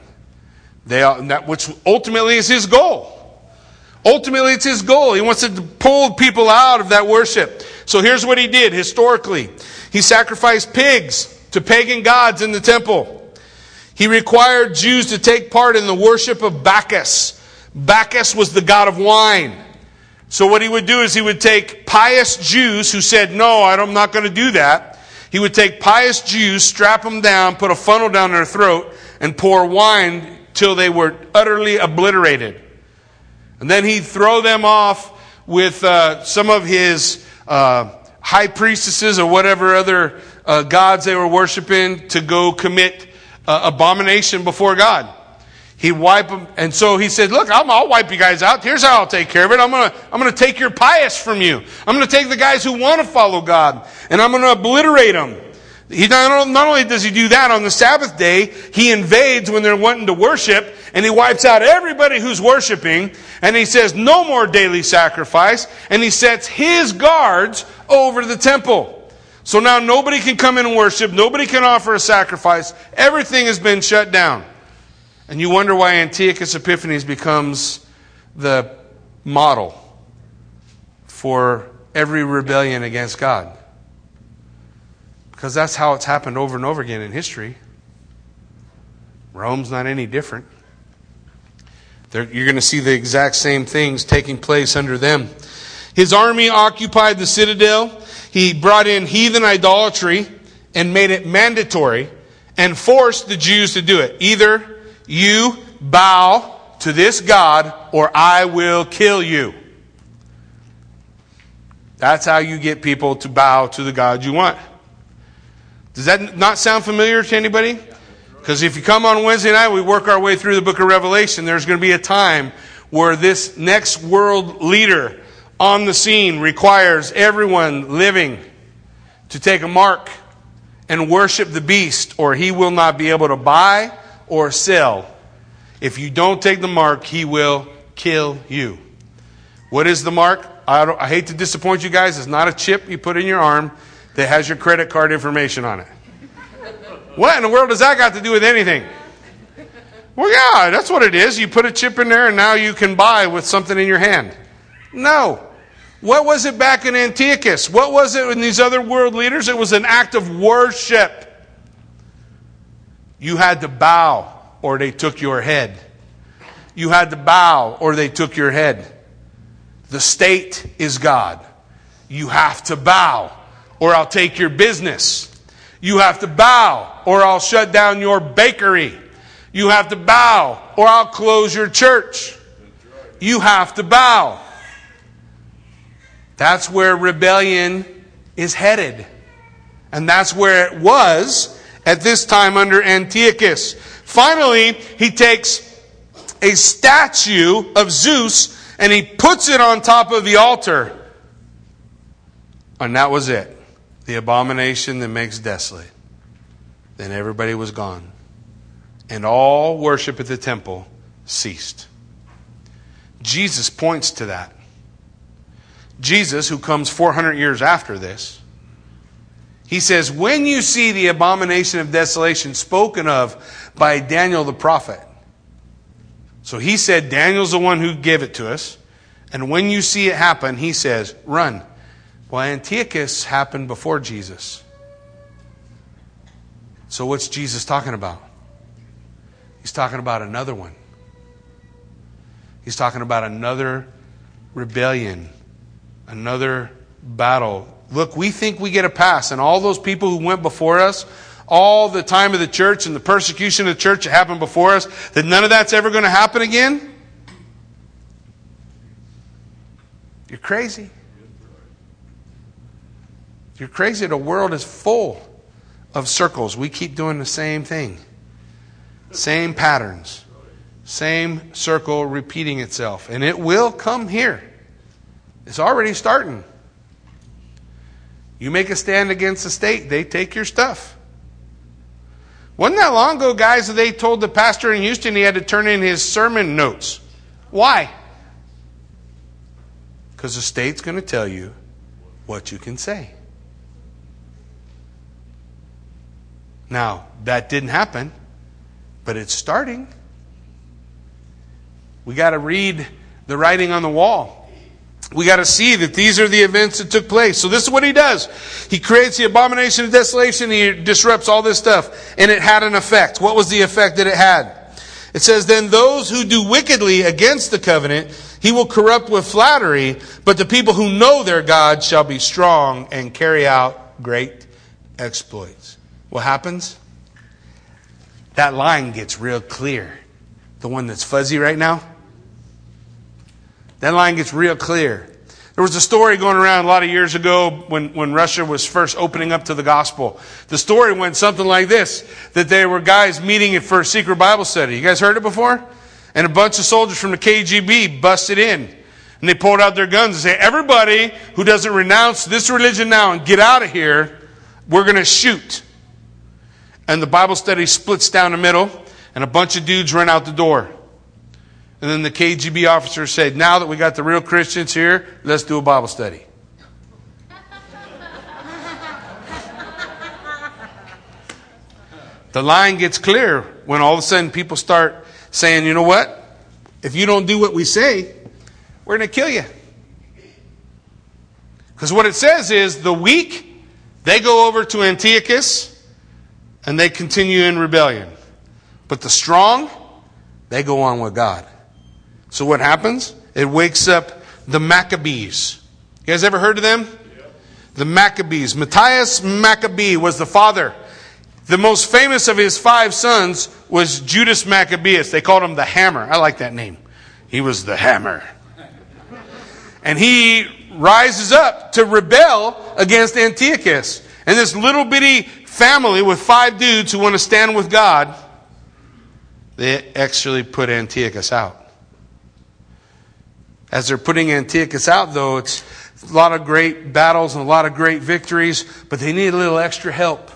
They are, that which ultimately is his goal. Ultimately, it's his goal. He wants to pull people out of that worship. So here's what he did historically he sacrificed pigs to pagan gods in the temple. He required Jews to take part in the worship of Bacchus. Bacchus was the god of wine. So what he would do is he would take pious Jews who said, No, I'm not going to do that. He would take pious Jews, strap them down, put a funnel down their throat, and pour wine till they were utterly obliterated. And then he'd throw them off with uh, some of his uh, high priestesses or whatever other uh, gods they were worshiping to go commit uh, abomination before God. He'd wipe them. And so he said, Look, i will wipe you guys out. Here's how I'll take care of it. I'm going to I'm to take your pious from you. I'm going to take the guys who want to follow God, and I'm going to obliterate them. He not, not only does he do that on the Sabbath day, he invades when they're wanting to worship and he wipes out everybody who's worshiping and he says no more daily sacrifice and he sets his guards over the temple. So now nobody can come in and worship, nobody can offer a sacrifice, everything has been shut down. And you wonder why Antiochus Epiphanes becomes the model for every rebellion against God. Because that's how it's happened over and over again in history. Rome's not any different. They're, you're going to see the exact same things taking place under them. His army occupied the citadel. He brought in heathen idolatry and made it mandatory and forced the Jews to do it. Either you bow to this God or I will kill you. That's how you get people to bow to the God you want. Does that not sound familiar to anybody? Because if you come on Wednesday night, we work our way through the book of Revelation, there's going to be a time where this next world leader on the scene requires everyone living to take a mark and worship the beast, or he will not be able to buy or sell. If you don't take the mark, he will kill you. What is the mark? I, I hate to disappoint you guys. It's not a chip you put in your arm that has your credit card information on it. What in the world does that got to do with anything? Well, yeah, that's what it is. You put a chip in there and now you can buy with something in your hand. No. What was it back in Antiochus? What was it in these other world leaders? It was an act of worship. You had to bow or they took your head. you had to bow or they took your head. The state is God. You have to bow or I'll take your business. You have to bow or I'll shut down your bakery. You have to bow or I'll close your church. You have to bow. That's where rebellion is headed. And that's where it was at this time under Antiochus. Finally, he takes a statue of Zeus and he puts it on top of the altar. And that was it. The abomination that makes desolate. Then everybody was gone. And all worship at the temple ceased. Jesus points to that. Jesus, who comes 400 years after this, he says, When you see the abomination of desolation spoken of by Daniel the prophet, so he said, Daniel's the one who gave it to us. And when you see it happen, he says, run. Well, Antiochus happened before Jesus. So what's Jesus talking about? He's talking about another one. He's talking about another rebellion, another battle. Look, we think we get a pass, and all those people who went before us, all the time of the church and the persecution of the church that happened before us, that none of that's ever going to happen again? You're crazy. You're crazy. The world is full of circles. We keep doing the same thing, same patterns, same circle repeating itself. And it will come here. It's already starting. You make a stand against the state, they take your stuff. Wasn't that long ago, guys, that they told the pastor in Houston he had to turn in his sermon notes? Why? Because the state's going to tell you what you can say. Now, that didn't happen, but it's starting. We got to read the writing on the wall we got to see that these are the events that took place. So this is what he does. He creates the abomination of desolation. He disrupts all this stuff. And it had an effect. What was the effect that it had? It says, then those who do wickedly against the covenant, he will corrupt with flattery, but the people who know their God shall be strong and carry out great exploits. What happens? That line gets real clear. The one that's fuzzy right now that line gets real clear. There was a story going around a lot of years ago when, when Russia was first opening up to the gospel. The story went something like this that there were guys meeting for a secret Bible study. You guys heard it before? And a bunch of soldiers from the KGB busted in. And they pulled out their guns and said, Everybody who doesn't renounce this religion now and get out of here, we're going to shoot. And the Bible study splits down the middle, and a bunch of dudes run out the door. And then the KGB officer said, Now that we got the real Christians here, let's do a Bible study. the line gets clear when all of a sudden people start saying, You know what? If you don't do what we say, we're going to kill you. Because what it says is the weak, they go over to Antiochus and they continue in rebellion. But the strong, they go on with God. So what happens? It wakes up the Maccabees. You guys ever heard of them? The Maccabees. Matthias Maccabee was the father. The most famous of his five sons was Judas Maccabeus. They called him the Hammer. I like that name. He was the Hammer. And he rises up to rebel against Antiochus. And this little bitty family with five dudes who want to stand with God, they actually put Antiochus out. As they're putting Antiochus out, though, it's a lot of great battles and a lot of great victories, but they need a little extra help.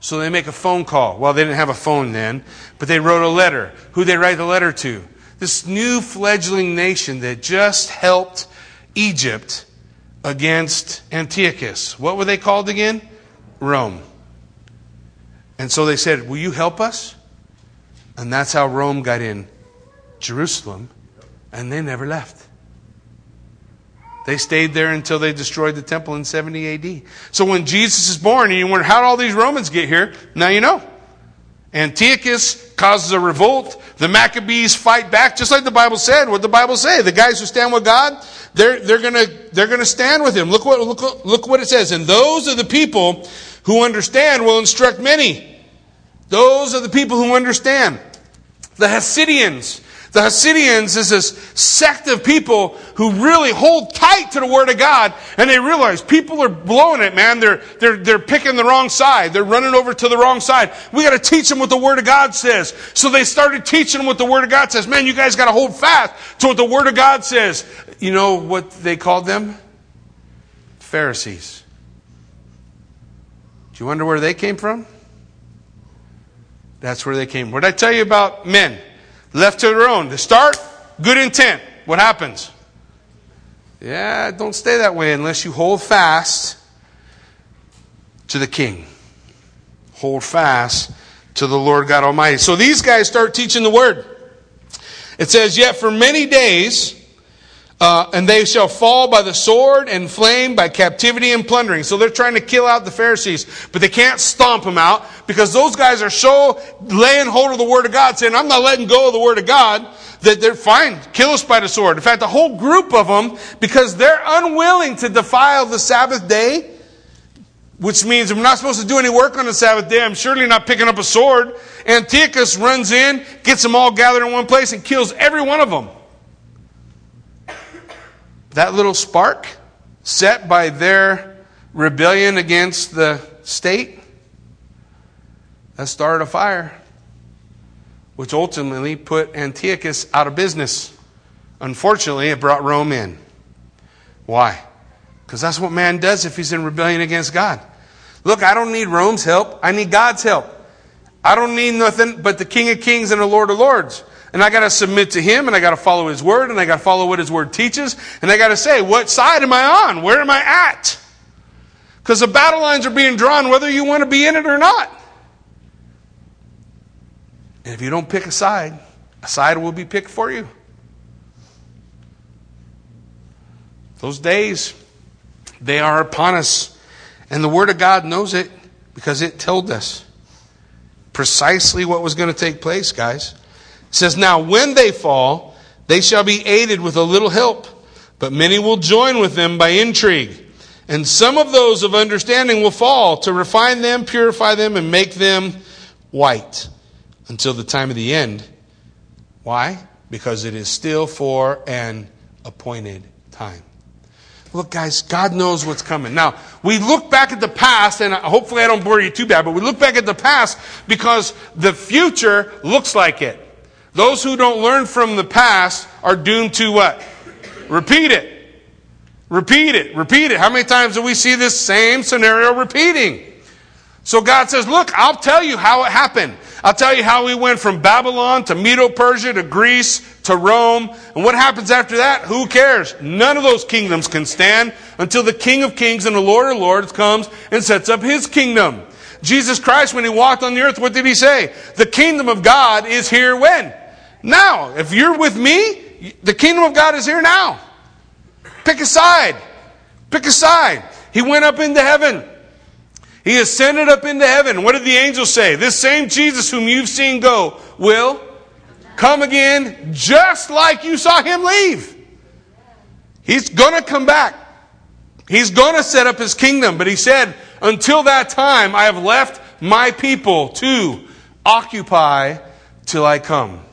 So they make a phone call. Well, they didn't have a phone then, but they wrote a letter. Who they write the letter to? This new fledgling nation that just helped Egypt against Antiochus. What were they called again? Rome. And so they said, Will you help us? And that's how Rome got in Jerusalem, and they never left. They stayed there until they destroyed the temple in 70 AD. So when Jesus is born, and you wonder, how did all these Romans get here? Now you know. Antiochus causes a revolt. The Maccabees fight back, just like the Bible said. What the Bible say? The guys who stand with God, they're, they're gonna, they're gonna stand with Him. Look what, look, look what it says. And those are the people who understand will instruct many. Those are the people who understand. The Hasidians. The Hasidians is this sect of people who really hold tight to the Word of God, and they realize people are blowing it, man. They're, they're, they're picking the wrong side. They're running over to the wrong side. We gotta teach them what the Word of God says. So they started teaching them what the Word of God says. Man, you guys gotta hold fast to what the Word of God says. You know what they called them? Pharisees. Do you wonder where they came from? That's where they came. What did I tell you about men? Left to their own. To start, good intent. What happens? Yeah, don't stay that way unless you hold fast to the king. Hold fast to the Lord God Almighty. So these guys start teaching the word. It says, Yet for many days, uh, and they shall fall by the sword and flame, by captivity and plundering. So they're trying to kill out the Pharisees, but they can't stomp them out because those guys are so laying hold of the Word of God, saying, I'm not letting go of the Word of God, that they're fine, kill us by the sword. In fact, a whole group of them, because they're unwilling to defile the Sabbath day, which means we're not supposed to do any work on the Sabbath day. I'm surely not picking up a sword. Antiochus runs in, gets them all gathered in one place, and kills every one of them. That little spark set by their rebellion against the state, that started a fire, which ultimately put Antiochus out of business. Unfortunately, it brought Rome in. Why? Because that's what man does if he's in rebellion against God. Look, I don't need Rome's help. I need God's help. I don't need nothing but the King of Kings and the Lord of Lords. And I got to submit to him and I got to follow his word and I got to follow what his word teaches. And I got to say, what side am I on? Where am I at? Because the battle lines are being drawn whether you want to be in it or not. And if you don't pick a side, a side will be picked for you. Those days, they are upon us. And the Word of God knows it because it told us precisely what was going to take place, guys. It says, Now when they fall, they shall be aided with a little help, but many will join with them by intrigue. And some of those of understanding will fall to refine them, purify them, and make them white until the time of the end. Why? Because it is still for an appointed time. Look, guys, God knows what's coming. Now, we look back at the past, and hopefully I don't bore you too bad, but we look back at the past because the future looks like it. Those who don't learn from the past are doomed to what? Repeat it. Repeat it. Repeat it. How many times do we see this same scenario repeating? So God says, Look, I'll tell you how it happened. I'll tell you how we went from Babylon to Medo Persia to Greece to Rome. And what happens after that? Who cares? None of those kingdoms can stand until the King of Kings and the Lord of Lords comes and sets up his kingdom. Jesus Christ, when he walked on the earth, what did he say? The kingdom of God is here when? Now, if you're with me, the kingdom of God is here now. Pick a side. Pick a side. He went up into heaven. He ascended up into heaven. What did the angels say? This same Jesus whom you've seen go will come again just like you saw him leave. He's going to come back. He's going to set up his kingdom. But he said, until that time, I have left my people to occupy till I come.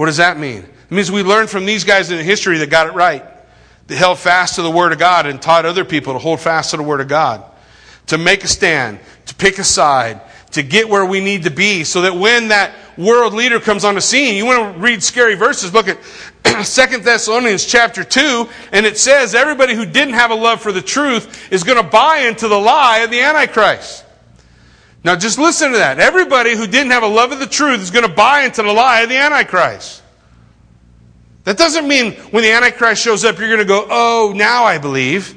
What does that mean? It means we learned from these guys in history that got it right. They held fast to the Word of God and taught other people to hold fast to the Word of God. To make a stand, to pick a side, to get where we need to be so that when that world leader comes on the scene, you want to read scary verses, look at 2 Thessalonians chapter 2, and it says everybody who didn't have a love for the truth is going to buy into the lie of the Antichrist. Now just listen to that. Everybody who didn't have a love of the truth is going to buy into the lie of the Antichrist. That doesn't mean when the Antichrist shows up, you're going to go, oh, now I believe.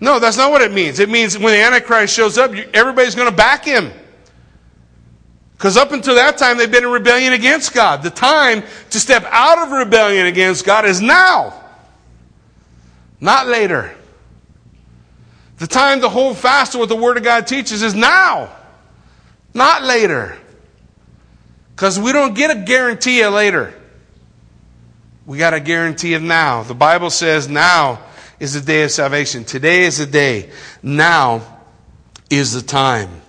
No, that's not what it means. It means when the Antichrist shows up, everybody's going to back him. Because up until that time, they've been in rebellion against God. The time to step out of rebellion against God is now, not later. The time to hold fast to what the Word of God teaches is now. Not later. Because we don't get a guarantee of later. We got a guarantee of now. The Bible says now is the day of salvation. Today is the day. Now is the time.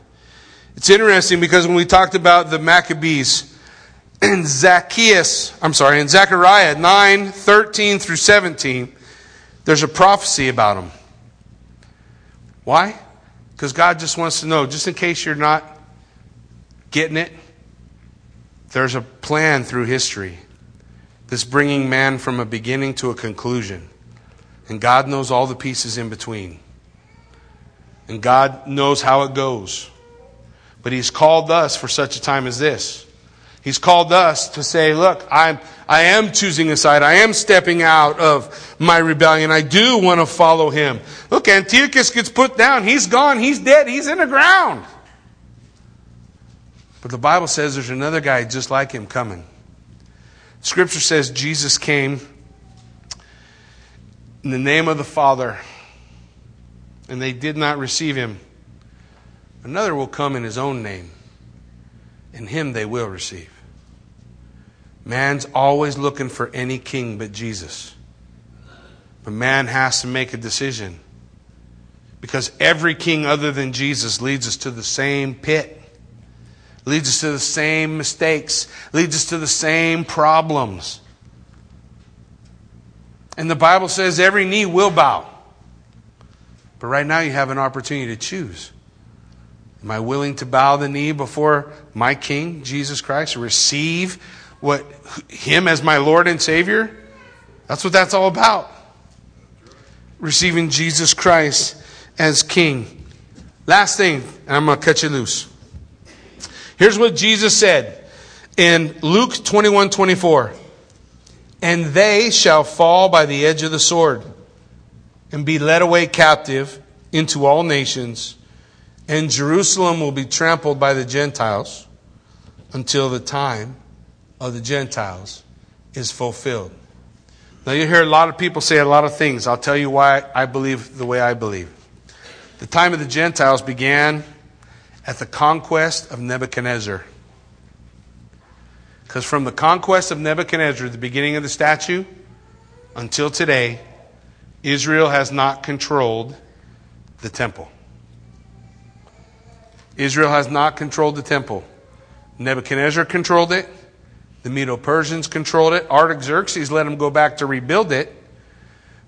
It's interesting because when we talked about the Maccabees, in Zacchaeus, I'm sorry, in Zechariah 9, 13 through 17, there's a prophecy about them. Why? Because God just wants to know, just in case you're not getting it, there's a plan through history This bringing man from a beginning to a conclusion. And God knows all the pieces in between. And God knows how it goes. But He's called us for such a time as this. He's called us to say, look, I'm, I am choosing a side. I am stepping out of my rebellion. I do want to follow him. Look, Antiochus gets put down. He's gone. He's dead. He's in the ground. But the Bible says there's another guy just like him coming. Scripture says Jesus came in the name of the Father, and they did not receive him. Another will come in his own name, and him they will receive. Man's always looking for any king but Jesus. But man has to make a decision. Because every king other than Jesus leads us to the same pit, leads us to the same mistakes, leads us to the same problems. And the Bible says every knee will bow. But right now you have an opportunity to choose. Am I willing to bow the knee before my King, Jesus Christ, receive what him as my Lord and Savior? That's what that's all about. Receiving Jesus Christ as King. Last thing, and I'm going to cut you loose. Here's what Jesus said in Luke 21 24. And they shall fall by the edge of the sword and be led away captive into all nations, and Jerusalem will be trampled by the Gentiles until the time of the Gentiles is fulfilled. Now, you hear a lot of people say a lot of things. I'll tell you why I believe the way I believe. The time of the Gentiles began at the conquest of Nebuchadnezzar. Because from the conquest of Nebuchadnezzar, the beginning of the statue, until today, Israel has not controlled the temple. Israel has not controlled the temple. Nebuchadnezzar controlled it. The Medo Persians controlled it. Artaxerxes let them go back to rebuild it.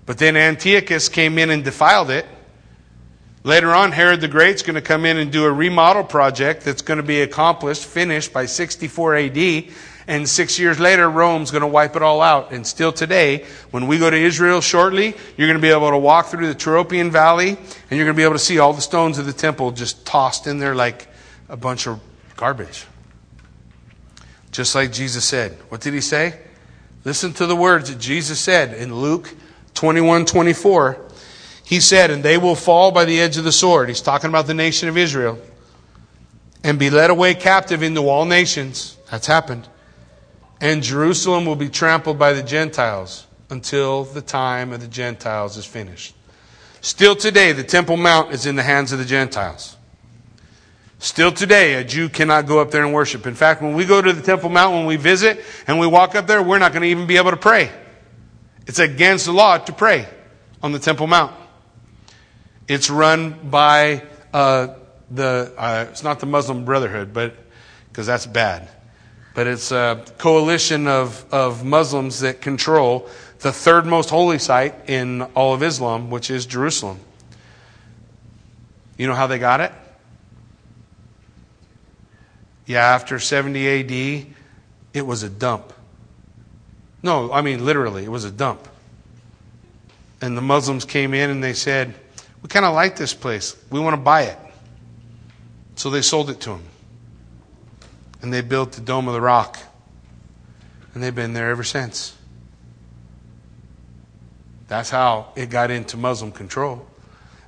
But then Antiochus came in and defiled it. Later on, Herod the Great's going to come in and do a remodel project that's going to be accomplished, finished by 64 AD. And six years later, Rome's going to wipe it all out. And still today, when we go to Israel shortly, you're going to be able to walk through the Tyropoeon Valley and you're going to be able to see all the stones of the temple just tossed in there like a bunch of garbage. Just like Jesus said. What did he say? Listen to the words that Jesus said in Luke 21 24. He said, And they will fall by the edge of the sword. He's talking about the nation of Israel. And be led away captive into all nations. That's happened. And Jerusalem will be trampled by the Gentiles until the time of the Gentiles is finished. Still today, the Temple Mount is in the hands of the Gentiles. Still today, a Jew cannot go up there and worship. In fact, when we go to the Temple Mount, when we visit and we walk up there, we're not going to even be able to pray. It's against the law to pray on the Temple Mount. It's run by uh, the, uh, it's not the Muslim Brotherhood, but, because that's bad. But it's a coalition of, of Muslims that control the third most holy site in all of Islam, which is Jerusalem. You know how they got it? Yeah, after 70 AD, it was a dump. No, I mean literally, it was a dump. And the Muslims came in and they said, We kind of like this place. We want to buy it. So they sold it to them. And they built the Dome of the Rock. And they've been there ever since. That's how it got into Muslim control.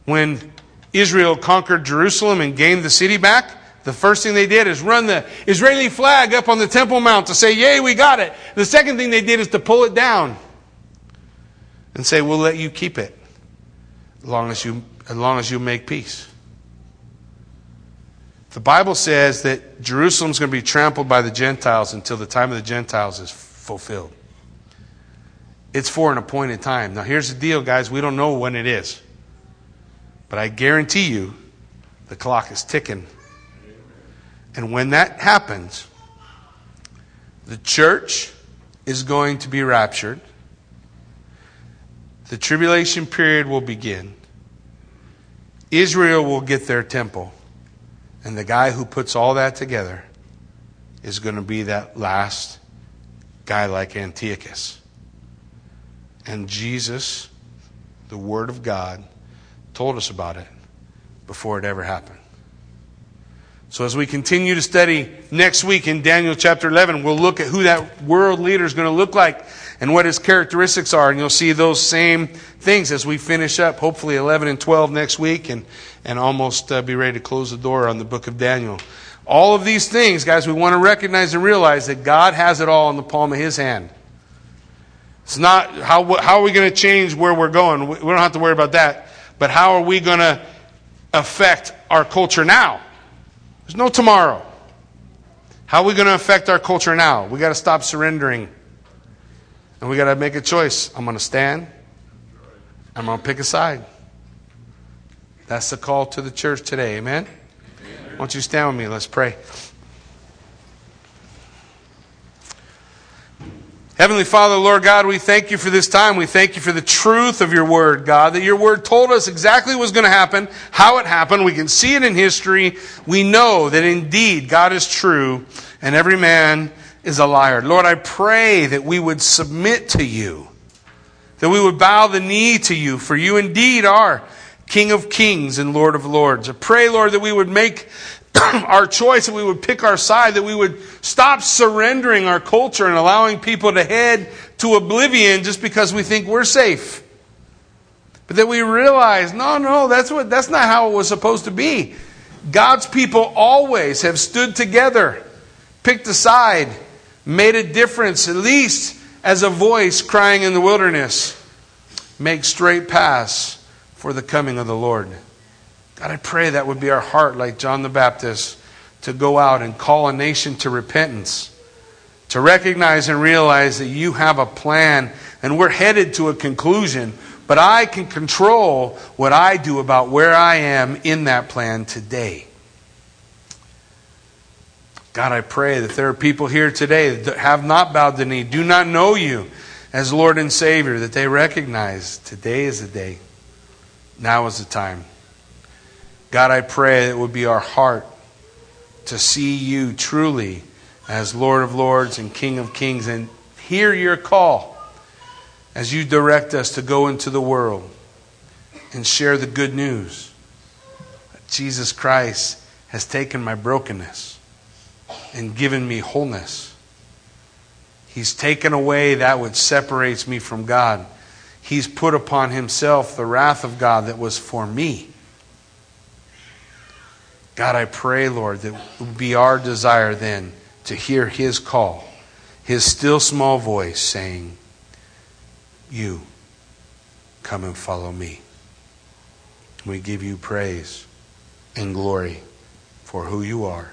When Israel conquered Jerusalem and gained the city back, the first thing they did is run the Israeli flag up on the Temple Mount to say, Yay, we got it. The second thing they did is to pull it down and say, We'll let you keep it as long as you, as long as you make peace. The Bible says that Jerusalem's going to be trampled by the Gentiles until the time of the Gentiles is fulfilled. It's for an appointed time. Now, here's the deal, guys. We don't know when it is. But I guarantee you, the clock is ticking. And when that happens, the church is going to be raptured. The tribulation period will begin. Israel will get their temple. And the guy who puts all that together is going to be that last guy like Antiochus. And Jesus, the Word of God, told us about it before it ever happened. So, as we continue to study next week in Daniel chapter 11, we'll look at who that world leader is going to look like and what his characteristics are. And you'll see those same things as we finish up, hopefully 11 and 12 next week, and, and almost uh, be ready to close the door on the book of Daniel. All of these things, guys, we want to recognize and realize that God has it all in the palm of his hand. It's not how, how are we going to change where we're going? We don't have to worry about that. But how are we going to affect our culture now? There's no tomorrow. How are we going to affect our culture now? We got to stop surrendering. And we got to make a choice. I'm going to stand. I'm going to pick a side. That's the call to the church today. Amen? Amen. Why don't you stand with me? Let's pray. Heavenly Father, Lord God, we thank you for this time. We thank you for the truth of your word, God, that your word told us exactly what was going to happen, how it happened. We can see it in history. We know that indeed God is true and every man is a liar. Lord, I pray that we would submit to you, that we would bow the knee to you, for you indeed are King of kings and Lord of lords. I pray, Lord, that we would make our choice, that we would pick our side, that we would stop surrendering our culture and allowing people to head to oblivion just because we think we're safe. But that we realize, no, no, that's what that's not how it was supposed to be. God's people always have stood together, picked a side, made a difference, at least as a voice crying in the wilderness, make straight paths for the coming of the Lord. God, I pray that would be our heart, like John the Baptist, to go out and call a nation to repentance, to recognize and realize that you have a plan and we're headed to a conclusion, but I can control what I do about where I am in that plan today. God, I pray that there are people here today that have not bowed the knee, do not know you as Lord and Savior, that they recognize today is the day. Now is the time. God, I pray that it would be our heart to see you truly as Lord of Lords and King of Kings and hear your call as you direct us to go into the world and share the good news. that Jesus Christ has taken my brokenness and given me wholeness. He's taken away that which separates me from God. He's put upon himself the wrath of God that was for me. God, I pray, Lord, that it would be our desire then to hear His call, His still small voice saying, You, come and follow me. We give you praise and glory for who you are.